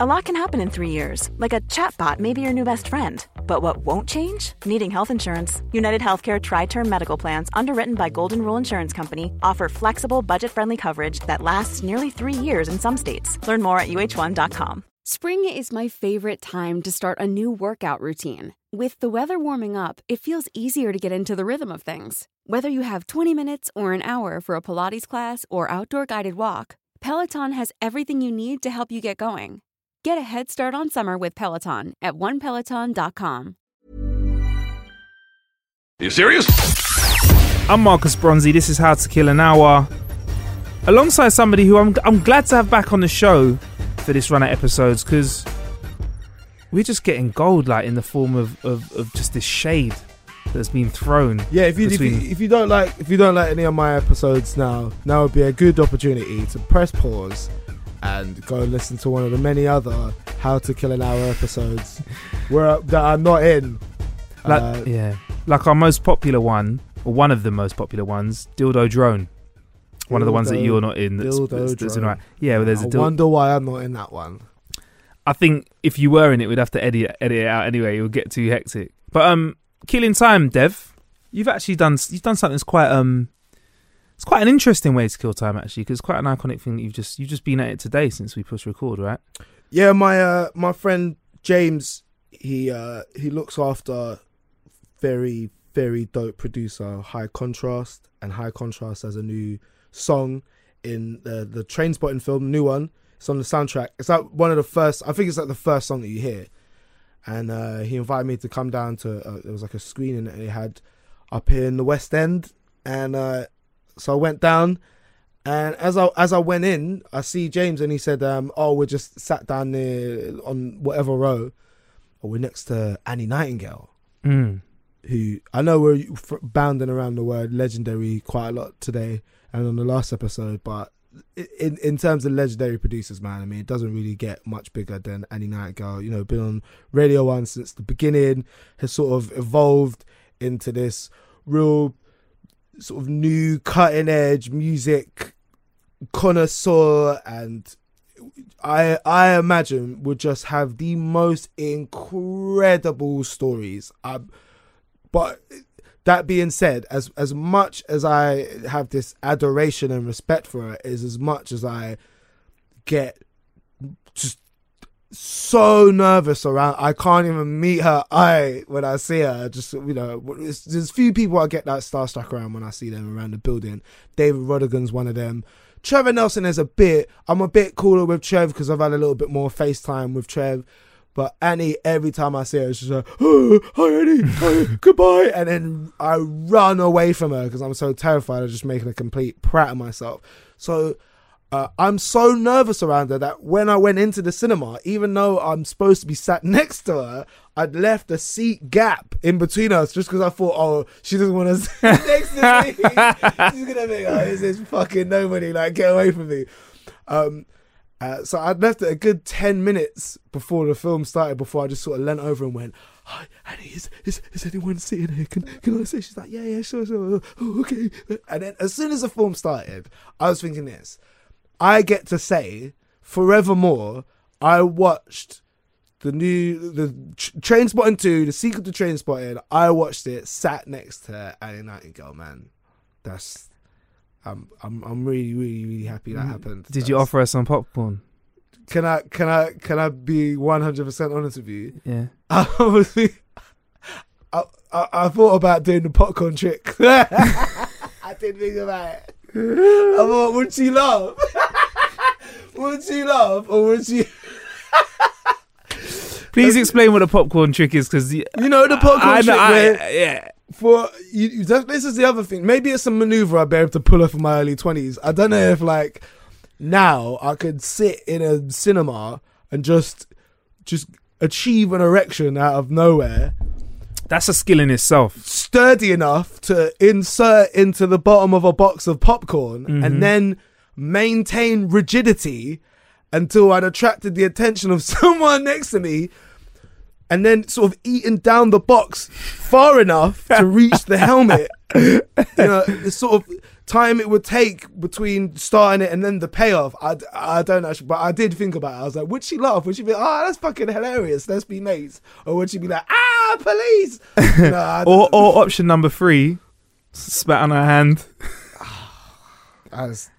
A lot can happen in three years, like a chatbot may be your new best friend. But what won't change? Needing health insurance. United Healthcare Tri Term Medical Plans, underwritten by Golden Rule Insurance Company, offer flexible, budget friendly coverage that lasts nearly three years in some states. Learn more at uh1.com. Spring is my favorite time to start a new workout routine. With the weather warming up, it feels easier to get into the rhythm of things. Whether you have 20 minutes or an hour for a Pilates class or outdoor guided walk, Peloton has everything you need to help you get going. Get a head start on summer with Peloton at onepeloton.com. Are you serious? I'm Marcus Bronzy. This is How to Kill an Hour. Alongside somebody who I'm, I'm glad to have back on the show for this run of episodes because we're just getting gold, like in the form of, of, of just this shade that's been thrown. Yeah, if you, if you if you don't like if you don't like any of my episodes now, now would be a good opportunity to press pause and go and listen to one of the many other How to Kill an Hour episodes where that are not in. like, Uh, yeah, like our most popular one, or one of the most popular ones, Dildo Drone. One of the ones that you're not in. That's, Dildo that's, that's in Drone. right. Yeah, well, there's I a dildo. wonder why I'm not in that one. I think if you were in it, we'd have to edit edit it out anyway. It would get too hectic. But um, killing time, Dev. You've actually done you've done something that's quite um, it's quite an interesting way to kill time actually, because it's quite an iconic thing that you've just you've just been at it today since we pushed record, right? Yeah, my uh, my friend James, he uh, he looks after very very dope producer High Contrast, and High Contrast has a new song in the the Trainspotting film, new one. It's on the soundtrack. It's like one of the first. I think it's like the first song that you hear. And uh, he invited me to come down to. Uh, there was like a screening that he had up here in the West End, and uh, so I went down. And as I as I went in, I see James, and he said, um, "Oh, we're just sat down there on whatever row. Oh, we're next to Annie Nightingale, Mm. who I know we're bounding around the word legendary quite a lot today and on the last episode, but in in terms of legendary producers, man, I mean, it doesn't really get much bigger than Annie Nightingale. You know, been on Radio One since the beginning, has sort of evolved into this real sort of new cutting edge music connoisseur and I I imagine would just have the most incredible stories. Um, but that being said, as as much as I have this adoration and respect for her, is as much as I get just so nervous around. I can't even meet her eye when I see her. Just you know, there's few people I get that starstruck around when I see them around the building. David Rodigan's one of them. Trevor Nelson is a bit. I'm a bit cooler with Trev because I've had a little bit more FaceTime with Trev. But Annie, every time I see her, she's like, oh, "Hi Annie, hi, goodbye," and then I run away from her because I'm so terrified of just making a complete prat of myself. So uh, I'm so nervous around her that when I went into the cinema, even though I'm supposed to be sat next to her, I'd left a seat gap in between us just because I thought, oh, she doesn't want to sit next to me. She's gonna be like, "Is this fucking nobody? Like, get away from me." Um, uh, so I'd left it a good 10 minutes before the film started, before I just sort of leant over and went, Hi, Annie, is, is, is anyone sitting here? Can, can I sit? She's like, Yeah, yeah, sure, sure. Oh, okay. And then as soon as the film started, I was thinking this I get to say, forevermore, I watched the new, the Trainspotting 2, the sequel to Trainspotting. I watched it, sat next to Annie Nightingale, man. That's. I'm, I'm I'm really really really happy that happened. Mm. Did you offer us some popcorn? can I can I can I be one hundred percent honest with you? Yeah. I was I, I, I thought about doing the popcorn trick. I didn't think about it. I thought, would she laugh? would she laugh, or would she? Please explain what a popcorn trick is, because you know the popcorn I, trick. I, where yeah. for you, this is the other thing. Maybe it's a maneuver I'd be able to pull off in my early twenties. I don't know if like now I could sit in a cinema and just just achieve an erection out of nowhere. That's a skill in itself. sturdy enough to insert into the bottom of a box of popcorn and mm-hmm. then maintain rigidity until I'd attracted the attention of someone next to me and then sort of eaten down the box far enough to reach the helmet. You know, it's sort of time it would take between starting it and then the payoff, I, I don't know. But I did think about it. I was like, would she laugh? Would she be, oh, that's fucking hilarious. Let's be mates. Or would she be like, ah, police? no, Or, or option number three, spat on her hand was-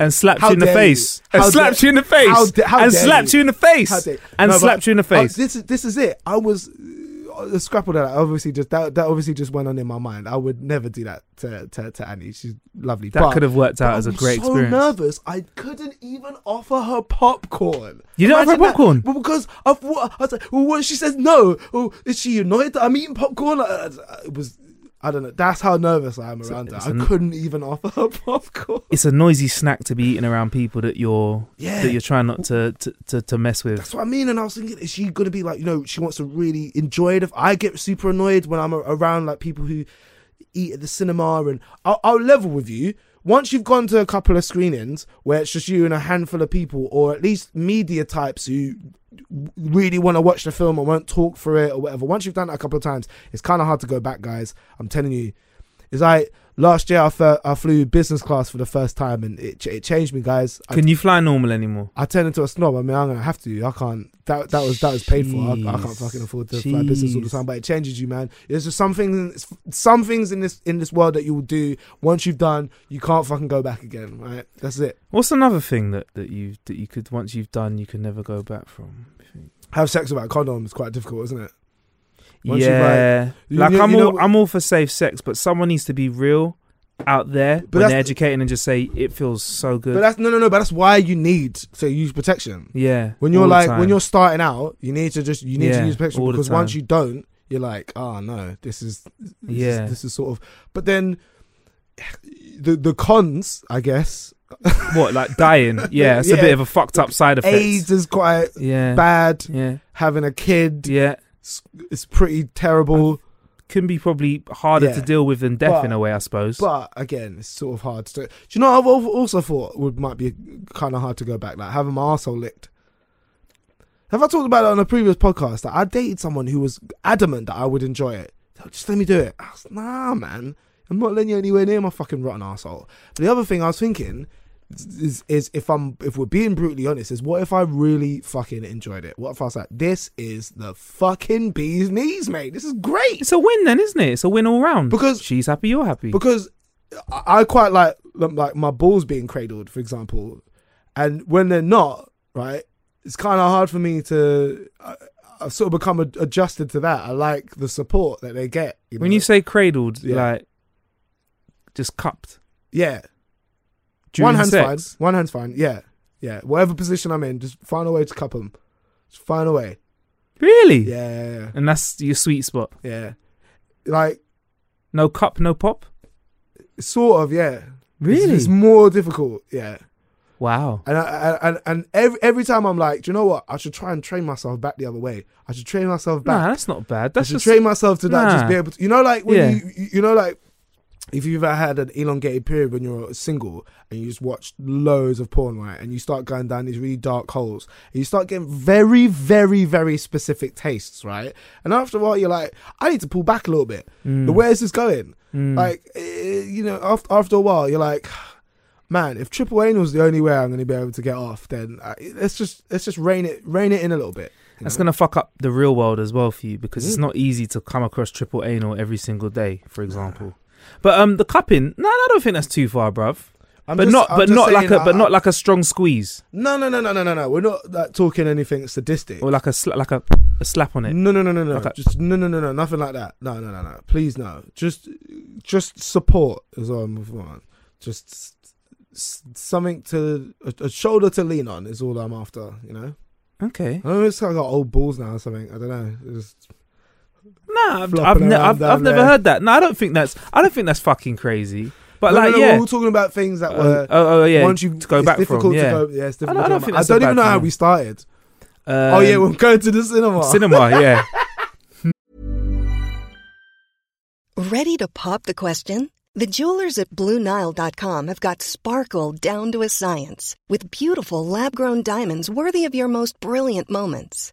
and slapped you in the face. And slapped you in the face. how da- how and slapped you. in the face. And slapped you in the face. this is this is it. I was uh, the scrapple that obviously just that, that obviously just went on in my mind. I would never do that to to, to Annie. She's lovely. that But- could have worked out as a was great so experience. nervous. I couldn't even offer her popcorn. You don't offer Imagine that. popcorn? But because of what I was like, well, what she says no. Oh, is she annoyed that I'm eating popcorn? Uh, It was. I don't know. That's how nervous I am around it's I an- couldn't even offer her popcorn. It's a noisy snack to be eating around people that you're Yeah. that you're trying not to to, to, to mess with. That's what I mean. And I was thinking, is she gonna be like, you know, she wants to really enjoy it? If I get super annoyed when I'm around like people who eat at the cinema, and I'll, I'll level with you. Once you've gone to a couple of screenings where it's just you and a handful of people, or at least media types who really want to watch the film and won't talk for it or whatever. Once you've done that a couple of times, it's kind of hard to go back, guys. I'm telling you. It's like last year I, flew business class for the first time, and it, ch- it changed me, guys. I Can you fly normal anymore? I turned into a snob. I mean, I'm gonna have to. I can't. That that was that was paid for. I, I can't fucking afford to fly business all the time. But it changes you, man. There's just some things, some things in this in this world that you will do once you've done. You can't fucking go back again. Right? That's it. What's another thing that, that you that you could once you've done you can never go back from? Have sex without condoms is quite difficult, isn't it? Once yeah, you- like you- I'm you all I'm all for safe sex, but someone needs to be real out there when that's- they're educating and just say it feels so good. But that's no, no, no. But that's why you need to use protection. yeah, When you're like when you're starting out, you need to just you need Yeah, to use protection because once you don't, you're like, oh no, this is this Yeah. is, this is sort of. But then the the cons, I guess, what like dying. Yeah, it's a bit of a fucked up side effect. AIDS is quite yeah, bad. yeah, Having a kid, yeah. It's, it's pretty terrible. Can be probably harder Yeah. to deal with than death But- in a way, I suppose. But again, it's sort of hard to. Do Do you know? what I've also thought would might be kind of hard to go back, like having my arsehole licked. Have I talked about it on a previous podcast? That I dated someone who was adamant that I would enjoy it. Just let me do it. I was, nah, man. I'm not letting you anywhere near my fucking rotten asshole. But the other thing I was thinking is, is if I'm if we're being brutally honest, is what if I really fucking enjoyed it? What if I was like, this is the fucking bee's knees, mate. This is great. it's a win then, isn't it? It's a win all round. Because- she's happy, you're happy. because I quite like like my balls being cradled, for example, and when they're not, right, it's kind of hard for me to. I, I've sort of become ad- adjusted to that. I like the support that they get. You when you say cradled, Yeah. like just cupped. yeah, During one hand's sex. fine. One hand's fine. Yeah, yeah. Whatever position I'm in, just find a way to cup them. Just find a way. Really? Yeah, yeah, yeah. And that's your sweet spot. yeah. Like No cup, no pop. sort of, yeah. It's, Really? it's more difficult. Yeah. Wow. And I, I- and and every every time I'm like, do you know what? I should try and train myself back the other way. I should train myself back. Nah, that's not bad. I That's should just train myself to like just Nah. be able to. You know, like when Yeah. you- you know like. If you've ever had an elongated period when you're single and you just watch loads of porn, right, and you start going down these really dark holes, and you start getting very, very, very specific tastes, right, and after a while you're like, I need to pull back a little bit. Mm. Where is this going? Mm. Like, eh, you know, after after a while, you're like, man, if triple anal is the only way I'm going to be able to get off, then uh, let's just let's just rein it rein it in a little bit. That's know? gonna fuck up the real world as well for you because it's Mm. not easy to come across triple anal every single day, for example. But um, the cupping, no, I don't think that's too far, bruv. I'm but just- not, I'm but just not like a, but uh, not like a strong squeeze No, no, no, no, no, no, no. We're not like, talking anything sadistic. or like a sla- like a, a slap on it. No, no, no, no, no. Okay. Just no, no, no, no. Nothing like that. No, no, no, no. Please, no. Just, just support is all I'm on. Just s- s- something to a, a shoulder to lean on is all I'm after. You know. Okay. I know it's kind of got old balls now or something. I don't know. It's Just, Nah, I've, I've, ne- I've, I've never heard that. No, I don't think that's. I don't think that's fucking crazy. But No, like, no, no, yeah. we're all talking about things that Uh, were. oh, oh, yeah. once you to go it's back difficult from, to yeah. go. Yeah, it's difficult. I to don't go think back. that's don't even bad know how we started. Um, oh yeah, we're going to the cinema. cinema. Yeah. Ready to pop the question? The jewelers at BlueNile.com have got sparkle down to a science with beautiful lab grown diamonds worthy of your most brilliant moments.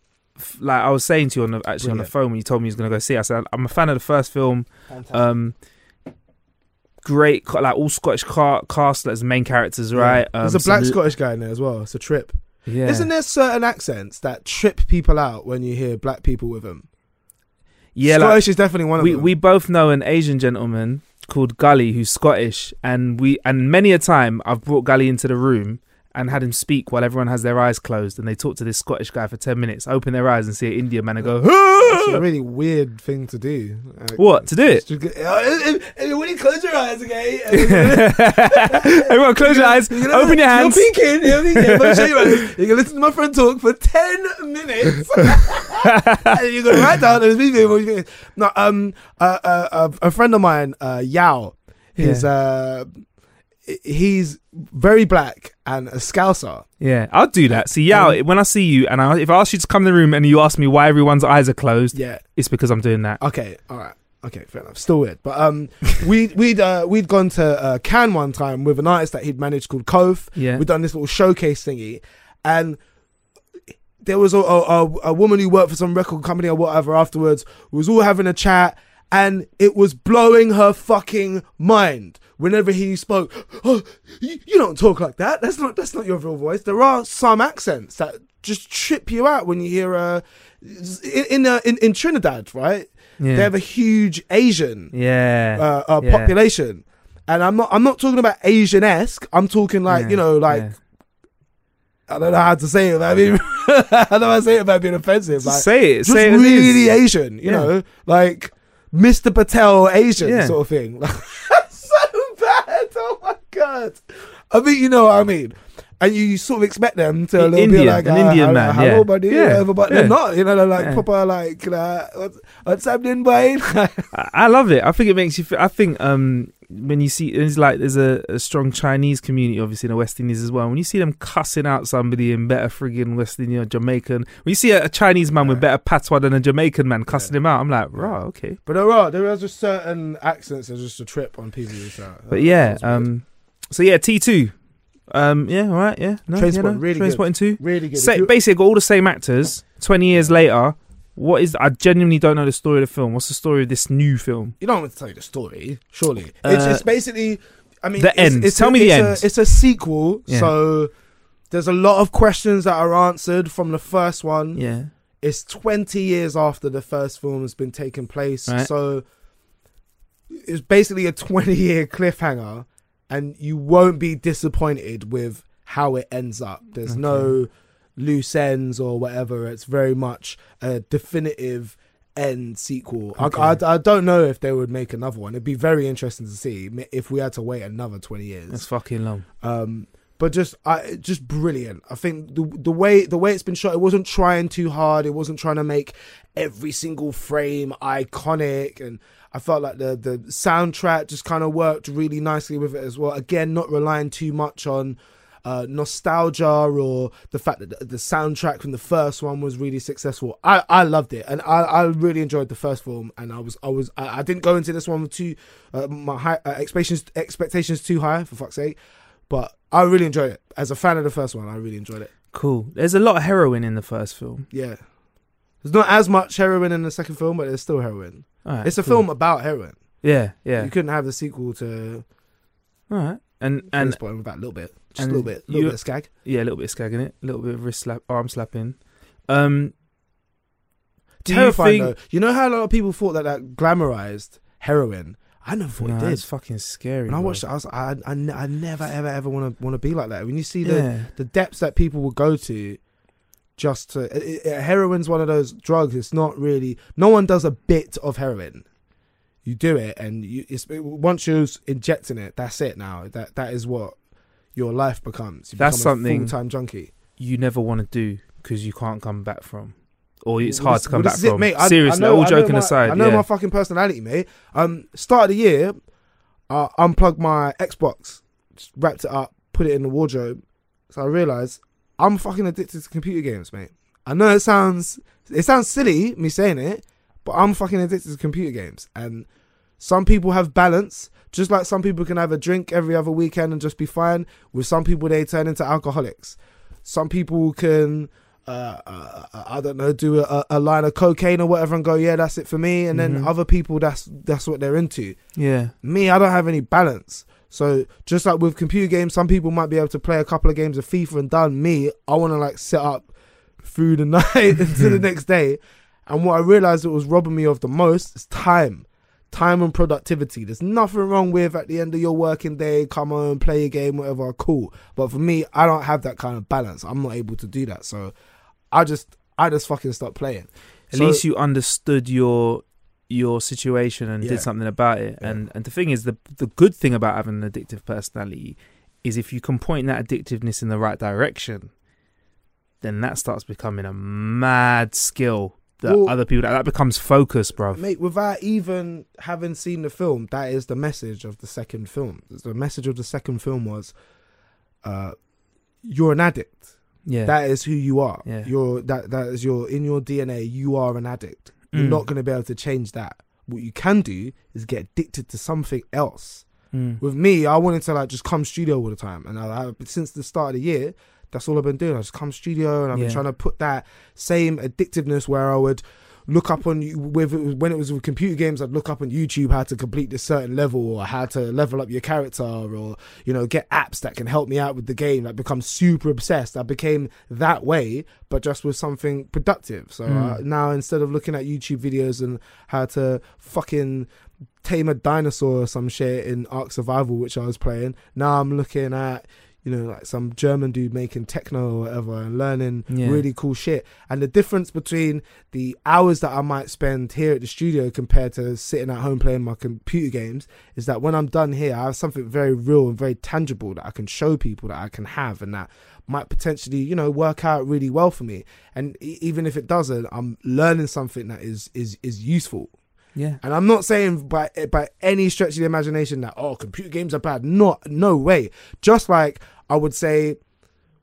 like I was saying to you on the, actually on the phone when you told me you was going to go see it, I said, I'm a fan of the first film. Um, great, like all Scottish car- cast as main characters, right? Um, There's a black some- Scottish guy in there as well. It's a trip. Yeah. Isn't there certain accents that trip people out when you hear black people with them? yeah, like, Scottish is definitely one of we them. we both know an Asian gentleman called Gully who's Scottish, and we and many a time I've brought Gully into the room and had him speak while everyone has their eyes closed, and they talk to this Scottish guy for ten minutes, open their eyes and see an Indian man and go, That's a really weird thing to do. Like, "What to do it?" just get- uh, uh, uh, when you close your eyes, okay? Everyone, close your eyes, You're gonna- open your hands. You're peeking. You're peeking. I'm gonna show you right. You can listen to my friend talk for ten minutes, and you're gonna write down and to him. No, um, uh, uh, uh, a friend of mine, uh, Yao, is uh, he's very black and a Scouser. Yeah, I'll do that. See, yeah, Um, when I see you, and I, if I ask you to come in the room and you ask me why everyone's eyes are closed, Yeah. it's because I'm doing that. Okay, all right. Okay, fair enough. Still weird, but um, we we'd uh, we'd gone to uh, Cannes one time with an artist that he'd managed called Cove. Yeah. we'd done this little showcase thingy, and there was a, a a- a woman who worked for some record company or whatever. Afterwards, we was all having a chat, and it was blowing her fucking mind. Whenever he spoke, oh, you, you don't talk like that. That's not that's not your real voice. There are some accents that just trip you out when you hear uh, in in, uh, in, in Trinidad, right? Yeah. They have a huge Asian Yeah, uh, uh, yeah. population, and I'm not I'm not talking about Asian esque. I'm talking like Yeah, you know like. I don't know how to say it. But I mean, I don't know how to say it without being offensive. Like, say it. just Say it really. Asian, you know, like Mr. Patel Asian sort of thing. Like, so bad. Oh my god. I mean, you know what I mean. And you sort of expect them to a little Indian, bit like an uh, Indian man, hello, yeah. buddy, Yeah, whatever, but yeah. they're not. You know, they're like Yeah. proper like uh, what's, what's happening, boy? I, love it. I think it makes you. Feel, I think um when you see it's like there's a, a strong Chinese community obviously in the West Indies as well. When you see them cussing out somebody in better friggin' West Indian or Jamaican, when you see a, a Chinese man with better patois than a Jamaican man cussing him out, I'm like, right, okay. But there are there are just certain accents that just a trip on people. But yeah, um, so yeah, T two, um, yeah, all right, yeah, no, Trainspotting, yeah, no, really good. Trainspotting two, really good. Sa- If you- basically got all the same actors. Twenty years later, what is? I genuinely don't know the story of the film. What's the story of this new film? you don't want to tell you the story, surely. it's, Uh, it's basically, I mean, the it's, end. It's Tell a, me the it's end. A, it's a sequel, Yeah. so there's a lot of questions that are answered from the first one. Yeah, It's 20 years after the first film has been taking place, Right. so it's basically a 20 year cliffhanger, and you won't be disappointed with how it ends up. There's no loose ends or whatever. It's very much a definitive end sequel. I, I, I don't know if they would make another one. It'd be very interesting to see if we had to wait another 20 years. that's fucking long. Um, but just, I just brilliant. I think the the way the way it's been shot, it wasn't trying too hard. It wasn't trying to make every single frame iconic, and I felt like the the soundtrack just kind of worked really nicely with it as well. Again, not relying too much on uh, nostalgia or the fact that the, soundtrack from the first one was really successful. I, I loved it, and I, I really enjoyed the first film. And I was I was I, I didn't go into this one with too uh, my high, uh, expectations expectations too high for fuck's sake, but I really enjoyed it as a fan of the first one. I really enjoyed it. Cool. There's a lot of heroin in the first film. Yeah. There's not as much heroin in the second film, but there's still heroin. Right, it's a cool. film about heroin. Yeah, yeah. You couldn't have the sequel to All right. And and about a little bit, just a little bit, a little bit of skag. yeah, a little bit of skag in it, a little bit of wrist slap, arm slapping. Um, do Terrifying you though. You know how a lot of people thought that that glamorized heroin. I never thought No, it did. it's fucking scary. When I watched it, I was I, I, I never ever ever want to want to be like that. When you see the yeah, the depths that people will go to just to it, it- heroin's one of those drugs it's not really no one does a bit of heroin you do it and you it's, once you're injecting it that's it now that that is what your life becomes you That's become something- full-time junkie you never want to do because you can't come back from, or it's hard this- to come well, back is it, from. mate. I- I Seriously, know- all joking my- aside, I know yeah. my fucking personality, mate. Um, start of the year, I unplugged my Xbox, wrapped it up, put it in the wardrobe. So I realised I'm fucking addicted to computer games, mate. I know it sounds it sounds silly me saying it, but I'm fucking addicted to computer games. And some people have balance, just like some people can have a drink every other weekend and just be fine. With some people, they turn into alcoholics. Some people can, uh, uh, I don't know, do a, a line of cocaine or whatever and go, yeah, that's it for me. And then Mhm. other people, that's that's what they're into. yeah, Me, I don't have any balance. So just like with computer games, some people might be able to play a couple of games of FIFA and done. Me, I want to like set up through the night until the next day. And what I realized it was robbing me of the most is time. Time and productivity. There's nothing wrong with at the end of your working day, come on, play a game, whatever, cool. But for me, I don't have that kind of balance. I'm not able to do that. So I just I just fucking stopped playing. at So- least you understood your your situation and Yeah. did something about it. Yeah. And and the thing is, the the good thing about having an addictive personality is if you can point that addictiveness in the right direction, then that starts becoming a mad skill that Well- other people that, becomes focus, bro. Mate, without even having seen the film, that is the message of the second film. The message of the second film was, uh, you're an addict. Yeah, That is who you are. Yeah. You're that that is your in your DNA. You are an addict. You're Mm. not going to be able to change that. What you can do is get addicted to something else. Mm. With me, I wanted to like just come studio all the time, and I, I, since the start of the year, that's all I've been doing. I just come studio, and I've Yeah. been trying to put that same addictiveness where I would look up on you with it was, when it was with computer games. I'd look up on YouTube how to complete this certain level, or how to level up your character, or you know get apps that can help me out with the game. Like become super obsessed. I became that way, but just with something productive. So Mm. uh, now instead of looking at YouTube videos and how to fucking tame a dinosaur or some shit in Ark Survival, which I was playing. Now I'm looking at, you know, like some German dude making techno or whatever and learning Yeah. really cool shit. And the difference between the hours that I might spend here at the studio compared to sitting at home playing my computer games is that when I'm done here, I have something very real and very tangible that I can show people that I can have and that might potentially, you know, work out really well for me. And even if it doesn't, I'm learning something that is is is useful. Yeah. And I'm not saying by by any stretch of the imagination that oh computer games are bad. Not no way. Just like I would say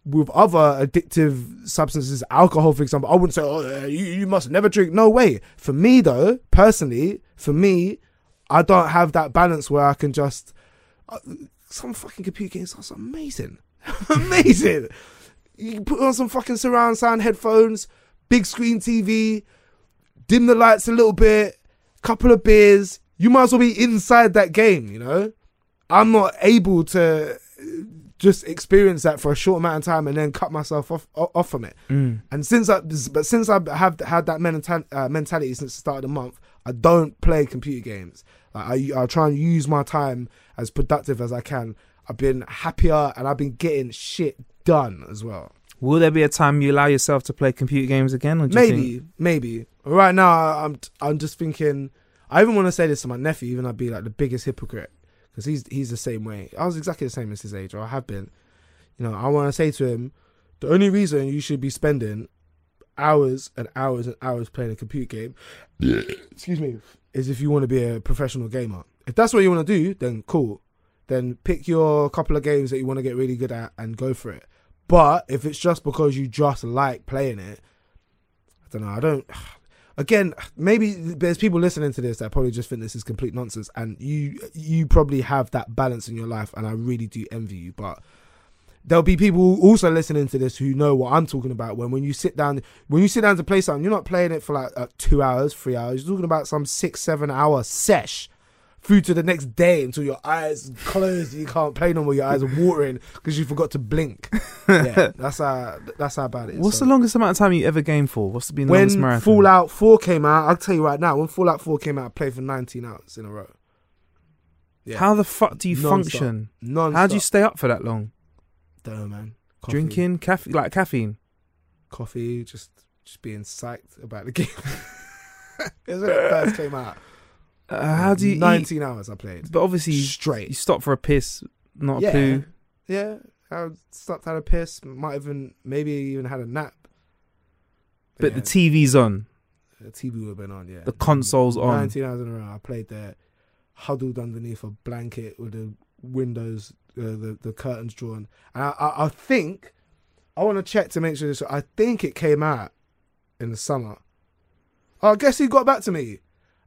with other addictive substances, alcohol for example, I wouldn't say oh you, you must never drink. No way. For me though, personally, for me, I don't have that balance where I can just uh, some fucking computer games are amazing, amazing. You can put on some fucking surround sound headphones, big screen TV, dim the lights a little bit, couple of beers. You might as well be inside that game, you know? I'm not able to uh, just experience that for a short amount of time and then cut myself off off off from it. Mm. And since I, but since I have had that mental, uh, mentality since the start of the month, I don't play computer games. Like I, I try and use my time as productive as I can. I've been happier and I've been getting shit done as well. Will there be a time you allow yourself to play computer games again? Or do you Maybe, think- maybe. Right now, I'm I'm just thinking. I even want to say this to my nephew, even though I'd be like the biggest hypocrite because he's he's the same way. I was exactly the same as his age, or I have been. You know, I want to say to him, the only reason you should be spending hours and hours and hours playing a computer game, excuse me, is if you want to be a professional gamer. If that's what you want to do, then cool. Then pick your couple of games that you want to get really good at and go for it. But if it's just because you just like playing it, I don't know. I don't. Again, maybe there's people listening to this that probably just think this is complete nonsense, and you you probably have that balance in your life, and I really do envy you. But there'll be people also listening to this who know what I'm talking about. When when you sit down, when you sit down to play something, you're not playing it for like uh, two hours, three hours. You're talking about some six, seven hour sesh through to the next day until your eyes closed. You can't play no more. Your eyes are watering because you forgot to blink. yeah, that's how that's how bad it is. What's So- the longest amount of time you ever game for? What's been the longest when marathon? Fallout 4 came out, I'll tell you right now, when Fallout 4 came out, I played for 19 hours in a row. Yeah. How the fuck do you Non-stop. function? Non How do you stay up for that long? Don't know, man. Coffee, Drinking caffeine, like caffeine. coffee, just just being psyched about the game. it was when it first came out. Uh, how do you? eat? 19 hours I played. But obviously, Straight. you stop for a piss, not a Yeah. poo. Yeah. I stopped, had a piss, might even, maybe even had a nap. But yeah, the TV's on, the TV would have been on, yeah. the console's on. 19 hours in a row. I played there, huddled underneath a blanket with the windows, uh, the the curtains drawn. And I, I, I think I want to check to make sure this. I think it came out in the summer. Oh, guess he got back to me?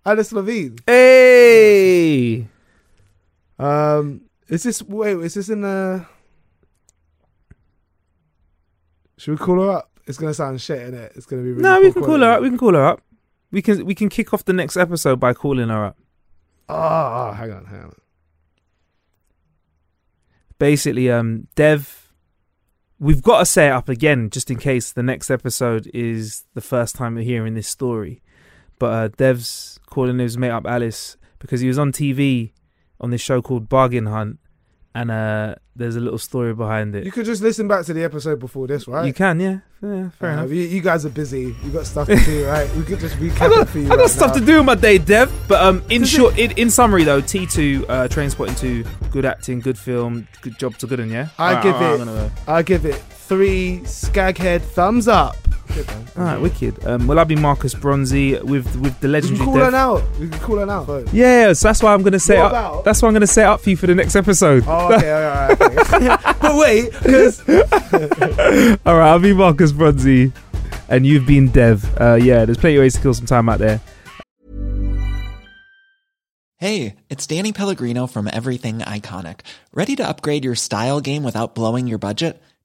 Alice Levine. Hey, Um, is this wait? Is this in the? Should we call her up? It's gonna sound shit, in it. It's gonna be. Really no, we can call her up. We can call her up. We can we can kick off the next episode by calling her up. Oh, oh, hang on, hang on. Basically, um, Dev, we've got to say it up again just in case the next episode is the first time we're hearing this story. But uh, Dev's calling his mate up Alice because he was on TV on this show called Bargain Hunt, and uh, there's a little story behind it. You could just listen back to the episode before this, right? You can, yeah, yeah fair Uh, enough. You, you guys are busy. You got stuff to do, right? We could just recap I got, it for you. I got right stuff now. to do in my day, Dev. But um, in short, in, in summary though, T two, uh, Trainspotting two, good acting, good film, good job to good one, yeah. I Alright, give alright, it. I give it three skaghead thumbs up. Good, man. All right, wicked. Um, well, I'll be Marcus Bronzy with with the We legendary. can call Dev. her now. We can call her now. Phone. Yeah, yeah, so that's why I'm gonna set What up. about? That's why I'm gonna set up for you for the next episode. Oh, okay, all right, okay. but wait, because All right, I'll be Marcus Bronzy, and you've been Dev. Uh, yeah, there's plenty of ways to kill some time out there. Hey, it's Danny Pellegrino from Everything Iconic. Ready to upgrade your style game without blowing your budget?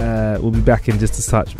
Uh, we'll be back in just a touch.